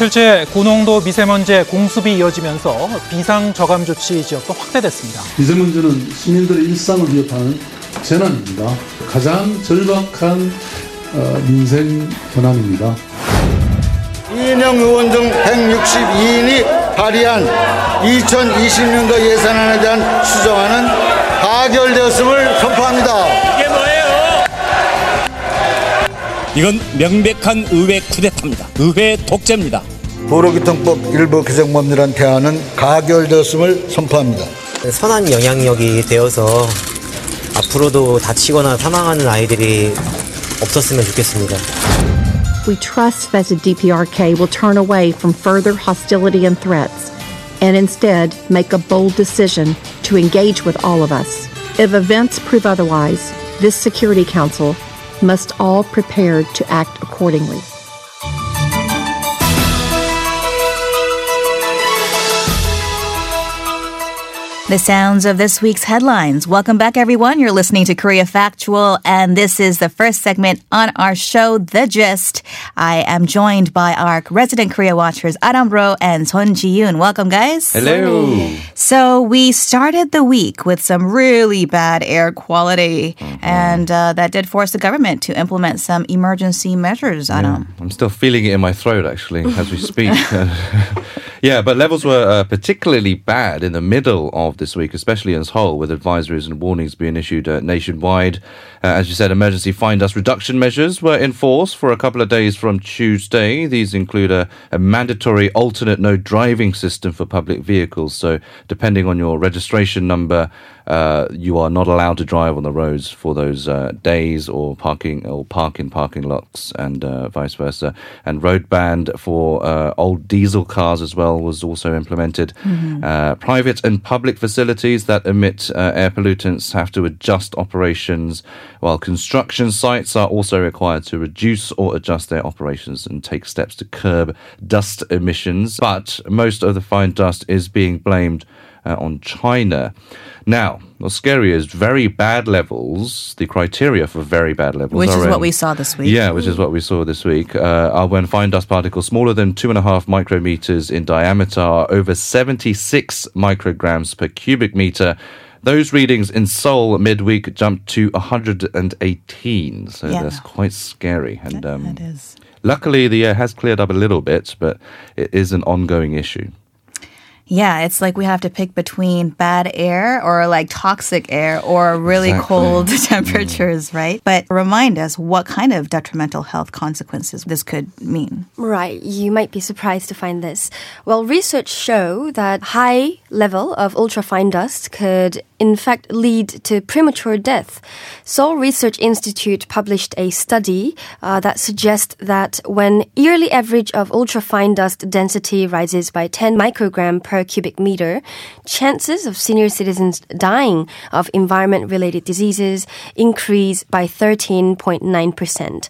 이틀째 고농도 미세먼지의 공습이 이어지면서 비상 저감 조치 지역도 확대됐습니다. 미세먼지는 시민들의 일상을 위협하는 재난입니다. 가장 절박한 어, 민생 현안입니다. 이인영 의원 등 162인이 발의한 2020년도 예산안에 대한 수정안은 가결되었음을 선포합니다. 이건 명백한 의회 쿠데타입니다. 의회 독재입니다. 도로교통법 일부 개정법률안 대안은 가결되었음을 선포합니다. 선한 영향력이 되어서 앞으로도 다치거나 사망하는 아이들이 없었으면 좋겠습니다. We trust that the DPRK will turn away from further hostility and threats and instead make a bold decision to engage with all of us. If events prove otherwise, this Security Council must all prepare to act accordingly. The sounds of this week's headlines. Welcome back, everyone. You're listening to Korea Factual, and this is the first segment on our show, The Gist. I am joined by our resident Korea watchers, Adam Ro and Son Ji-yoon. Welcome, guys. Hello. So we started the week with some really bad air quality, and uh, that did force the government to implement some emergency measures, Adam. I'm still feeling it in my throat actually as we speak. yeah, but levels were uh, particularly bad in the middle of this week, especially in Seoul, with advisories and warnings being issued uh, nationwide. Uh, as you said, emergency fine dust reduction measures were in force for a couple of days from Tuesday. These include a, a mandatory alternate no driving system for public vehicles. So, depending on your registration number, uh, you are not allowed to drive on the roads for those uh, days or parking or park in parking lots and uh, vice versa. And road ban for old diesel cars as well was also implemented. Uh, private and public facilities that emit uh, air pollutants have to adjust operations, while construction sites are also required to reduce or adjust their operations and take steps to curb dust emissions. But most of the fine dust is being blamed uh, on China. Now, what's scary is very bad levels, the criteria for very bad levels. Which is are what we saw this week. Yeah, which is what we saw this week, uh, are when fine dust particles smaller than two and a half micrometers in diameter are over 76 micrograms per cubic meter. Those readings in Seoul midweek jumped to 118, so Yeah. that's quite scary. And um, It is. luckily, the air has cleared up a little bit, but it is an ongoing issue. Yeah, it's like we have to pick between bad air or like toxic air or really Exactly. cold temperatures, right? But remind us what kind of detrimental health consequences this could mean. Right, you might be surprised to find this. Well, research show that high level of ultrafine dust could in fact lead to premature death. Seoul Research Institute published a study uh, that suggests that when yearly average of ultrafine dust density rises by 10 microgram per cubic meter, chances of senior citizens dying of environment-related diseases increase by 13.9%.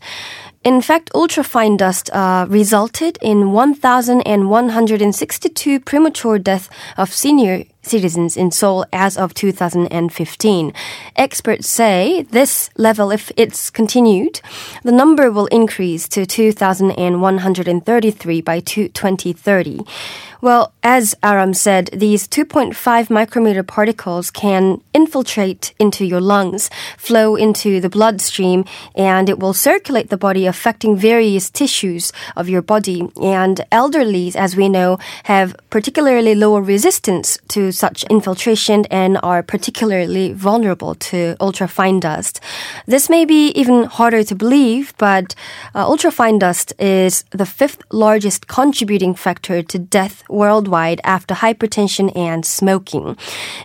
In fact, ultrafine dust uh, resulted in 1,162 premature deaths of senior citizens in Seoul as of 2015. Experts say this level, if it's continued, the number will increase to 2,133 by 2030. Well, as Aram said, these 2.5 micrometer particles can infiltrate into your lungs, flow into the bloodstream, and it will circulate the body, affecting various tissues of your body. And elderlies, as we know, have particularly lower resistance to such infiltration and are particularly vulnerable to ultrafine dust. This may be even harder to believe, but uh, ultrafine dust is the fifth largest contributing factor to death worldwide after hypertension and smoking.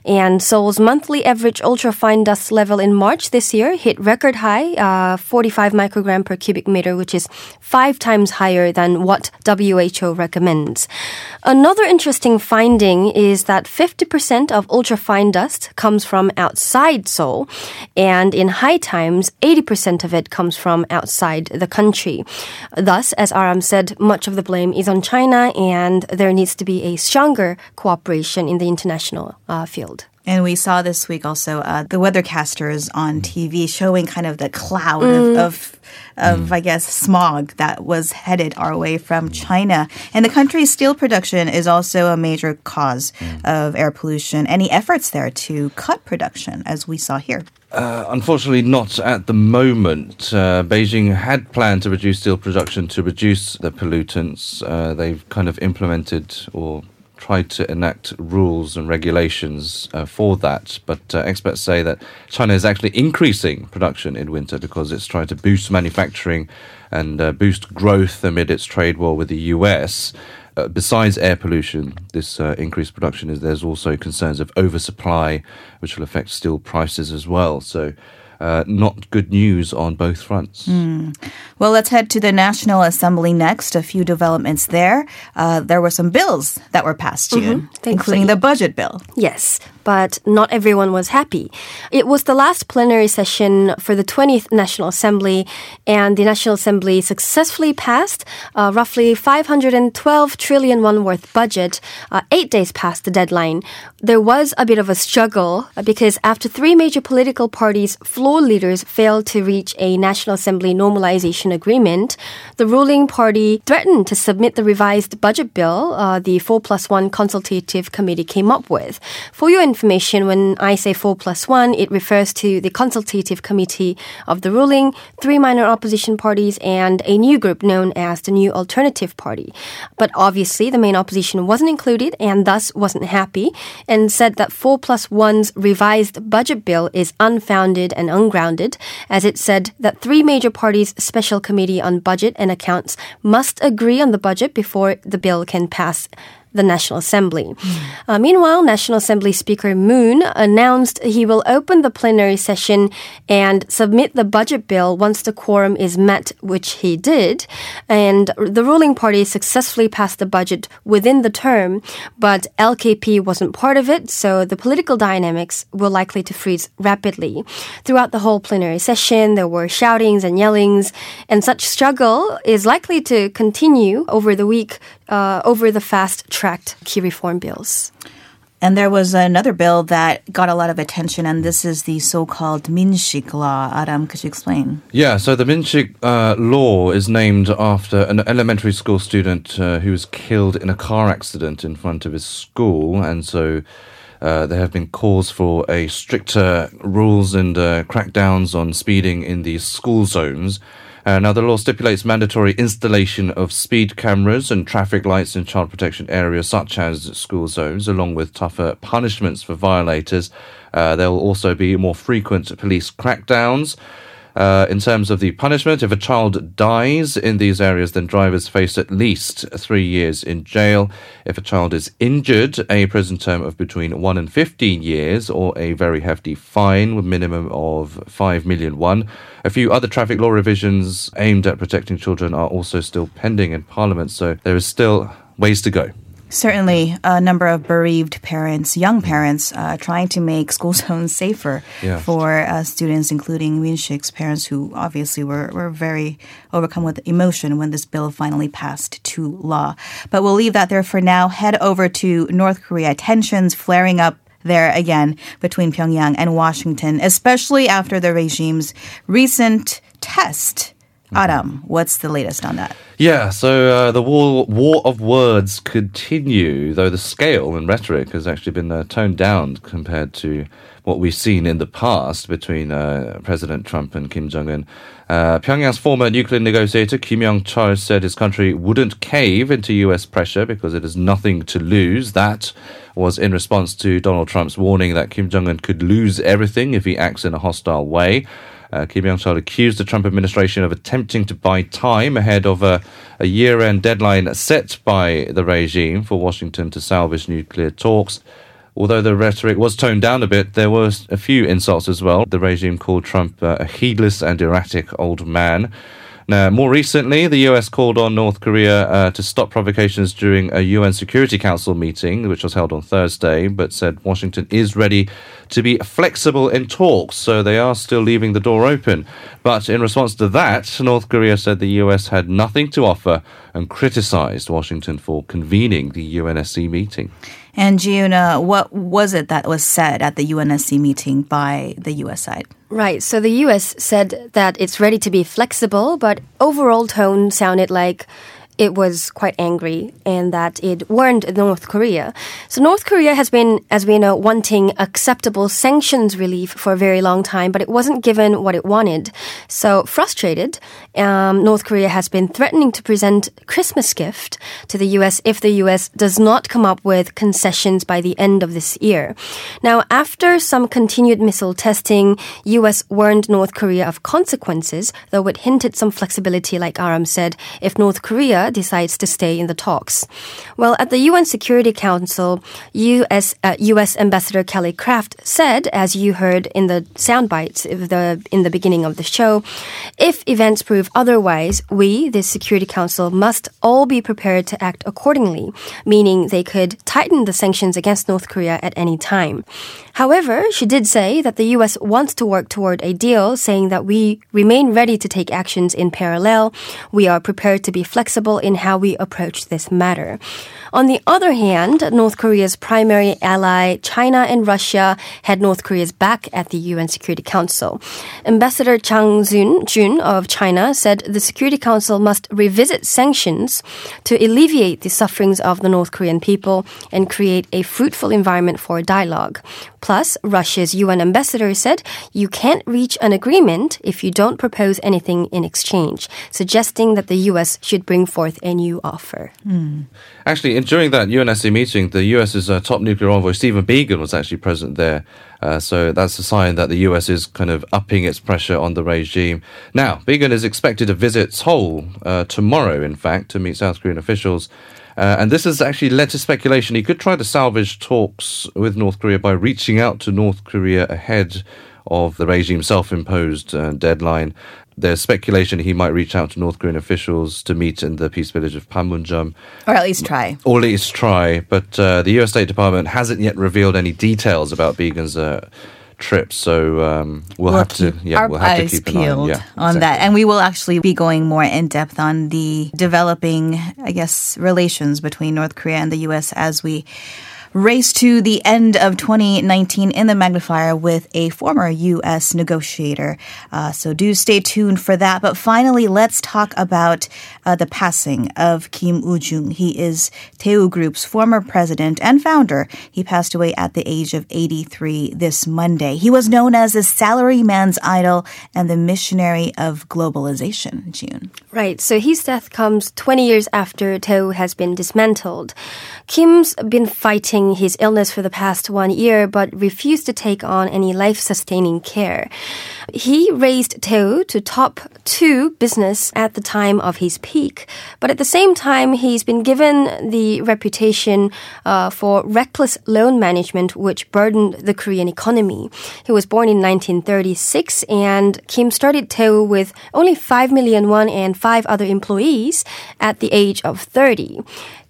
And Seoul's monthly average ultrafine dust level in March this year hit record high, uh, 45 microgram per cubic meter, which is five times higher than what WHO recommends. Another interesting finding is that 50% of ultrafine dust comes from outside Seoul, and in high times, 80% of it comes from outside the country. Thus, as Aram said, much of the blame is on China, and there needs to be a stronger cooperation in the international uh, field. And we saw this week also uh, the weathercasters on TV showing kind of the cloud of, of, of I guess, smog that was headed our way from China. And the country's steel production is also a major cause of air pollution. Any efforts there to cut production, as we saw here? Uh, unfortunately, not at the moment. Uh, Beijing had planned to reduce steel production to reduce the pollutants. Uh, they've kind of implemented or tried to enact rules and regulations uh, for that. But uh, experts say that China is actually increasing production in winter because it's trying to boost manufacturing and uh, boost growth amid its trade war with the US. Uh, besides air pollution, this uh, increased production is there's also concerns of oversupply, which will affect steel prices as well. So, uh, not good news on both fronts. Well, let's head to the National Assembly next. A few developments there. Uh, there were some bills that were passed, June, including the budget bill. Yes, but not everyone was happy. It was the last plenary session for the 20th National Assembly, and the National Assembly successfully passed uh, roughly 512 trillion won worth budget uh, eight days past the deadline. There was a bit of a struggle uh, because after three major political parties' floor leaders failed to reach a National Assembly normalization agreement, the ruling party threatened to submit the revised budget bill uh, the 4 plus 1 consultative committee came up with. For your information, when I say 4 plus 1, it refers to the consultative committee of the ruling, three minor opposition parties, and a new group known as the New Alternative Party. But obviously, the main opposition wasn't included and thus wasn't happy and said that 4 plus 1's revised budget bill is unfounded and ungrounded, as it said that three major parties' special committee on budget and accounts must agree on the budget before the bill can pass the National Assembly. Uh, meanwhile, National Assembly Speaker Moon announced he will open the plenary session and submit the budget bill once the quorum is met, which he did. And the ruling party successfully passed the budget within the term, but LKP wasn't part of it, so the political dynamics were likely to freeze rapidly. Throughout the whole plenary session, there were shoutings and yellings, and such struggle is likely to continue over the week uh, over the fast tracked key reform bills. And there was another bill that got a lot of attention, and this is the so-called Minshik law. Adam, could you explain? Yeah, so the Minshik uh, law is named after an elementary school student uh, who was killed in a car accident in front of his school, and so uh, there have been calls for a stricter rules and uh, crackdowns on speeding in these school zones. Uh, now, the law stipulates mandatory installation of speed cameras and traffic lights in child protection areas such as school zones, along with tougher punishments for violators. Uh, there will also be more frequent police crackdowns. Uh, in terms of the punishment, if a child dies in these areas, then drivers face at least three years in jail. If a child is injured, a prison term of between 1 and 15 years or a very hefty fine with minimum of 5 million won. A few other traffic law revisions aimed at protecting children are also still pending in Parliament, so there is still ways to go. Certainly, a number of bereaved parents, young parents, uh, trying to make school zones safer Yeah. for uh, students, including Minshik's parents, who obviously were, were very overcome with emotion when this bill finally passed to law. But we'll leave that there for now. Head over to North Korea. Tensions flaring up there again between Pyongyang and Washington, especially after the regime's recent test. Adam, what's the latest on that? Yeah, so uh, the war war of words continue, though the scale and rhetoric has actually been uh, toned down compared to what we've seen in the past between uh, President Trump and Kim Jong Un. Uh, Pyongyang's former nuclear negotiator Kim Yong Chol said his country wouldn't cave into U.S. pressure because it has nothing to lose. That was in response to Donald Trump's warning that Kim Jong Un could lose everything if he acts in a hostile way. Uh, Kim Yong Chol accused the Trump administration of attempting to buy time ahead of a, a year end deadline set by the regime for Washington to salvage nuclear talks. Although the rhetoric was toned down a bit, there were a few insults as well. The regime called Trump uh, a heedless and erratic old man. Now, more recently, the US called on North Korea uh, to stop provocations during a UN Security Council meeting, which was held on Thursday, but said Washington is ready to be flexible in talks, so they are still leaving the door open. But in response to that, North Korea said the US had nothing to offer and criticized Washington for convening the UNSC meeting. And uh, what was it that was said at the UNSC meeting by the U.S. side? Right. So the US said that it's ready to be flexible, but overall tone sounded like it was quite angry and that it warned North Korea. So North Korea has been, as we know, wanting acceptable sanctions relief for a very long time, but it wasn't given what it wanted. So frustrated, um, North Korea has been threatening to present Christmas gift to the U.S. if the U.S. does not come up with concessions by the end of this year. Now, after some continued missile testing, U.S. warned North Korea of consequences, though it hinted some flexibility, like Aram said, if North Korea decides to stay in the talks. Well, at the UN Security Council, US, uh, US Ambassador Kelly Craft said, as you heard in the sound bites the, in the beginning of the show, if events prove otherwise, we, the Security Council, must all be prepared to act accordingly, meaning they could tighten the sanctions against North Korea at any time. However, she did say that the US wants to work toward a deal, saying that we remain ready to take actions in parallel. We are prepared to be flexible in how we approach this matter. On the other hand, North Korea's primary ally, China and Russia, had North Korea's back at the UN Security Council. Ambassador Zhang Jun of China said the Security Council must revisit sanctions to alleviate the sufferings of the North Korean people and create a fruitful environment for dialogue. Plus, Russia's UN ambassador said you can't reach an agreement if you don't propose anything in exchange, suggesting that the US should bring forth a new offer. Actually, during that UNSC meeting, the US's uh, top nuclear envoy, Stephen Biegun, was actually present there. Uh, so that's a sign that the US is kind of upping its pressure on the regime. Now, Biegun is expected to visit Seoul uh, tomorrow, in fact, to meet South Korean officials. Uh, and this has actually led to speculation he could try to salvage talks with North Korea by reaching out to North Korea ahead of the regime's self imposed uh, deadline. There's speculation he might reach out to North Korean officials to meet in the peace village of Panmunjom. Or at least try. Or at least try. But uh, the US State Department hasn't yet revealed any details about Biegun's uh, trip. So um, we'll, We'll have to, keep yeah, we'll have to keep an eye yeah, on that. And we will actually be going more in depth on the developing, I guess, relations between North Korea and the U.S. as we race to the end of 2019 in the magnifier with a former U.S. negotiator. Uh, so do stay tuned for that. But finally, let's talk about uh, the passing of Kim Woo-choong. He is Daewoo Group's former president and founder. He passed away at the age of 83 this Monday. He was known as the salaryman's idol and the missionary of globalization, June. Right. So his death comes 20 years after Daewoo has been dismantled. Kim's been fighting his illness for the past one year, but refused to take on any life-sustaining care. He raised Daewoo to top two business at the time of his peak, but at the same time, he's been given the reputation uh, for reckless loan management, which burdened the Korean economy. He was born in 1936, and Kim started Daewoo with only 5 million won and five other employees at the age of 30.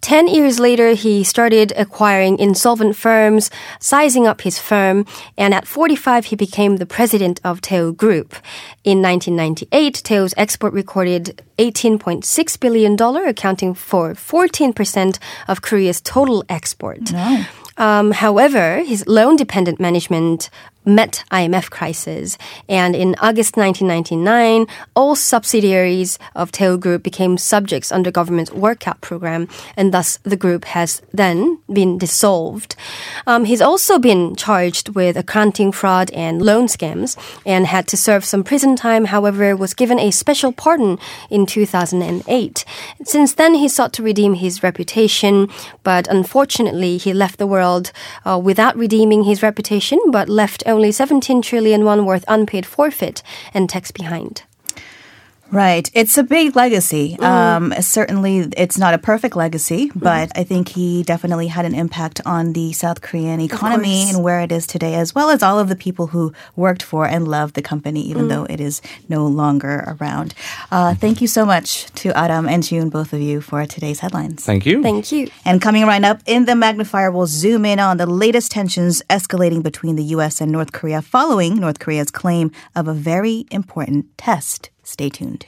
Ten years later, he started acquiring insolvent firms, sizing up his firm, and at 45, he became the president of Daewoo Group. In 1998, Daewoo's export recorded $18.6 billion, accounting for 14% of Korea's total export. Um, however, his loan dependent management met IMF crisis. And in August 1999, all subsidiaries of Daewoo Group became subjects under government's workout program, and thus the group has then been dissolved. Um, he's also been charged with accounting fraud and loan scams, and had to serve some prison time. However, was given a special pardon in 2008. Since then, he sought to redeem his reputation, but unfortunately, he left the world uh, without redeeming his reputation, but left only 17 trillion won worth unpaid forfeit and tax behind. Right. It's a big legacy. Um, certainly, it's not a perfect legacy, but I think he definitely had an impact on the South Korean economy and where it is today, as well as all of the people who worked for and loved the company, even though it is no longer around. Uh, thank you so much to Adam and June, both of you, for today's headlines. Thank you. Thank you. And coming right up in the magnifier, we'll zoom in on the latest tensions escalating between the U.S. and North Korea following North Korea's claim of a very important test. Stay tuned.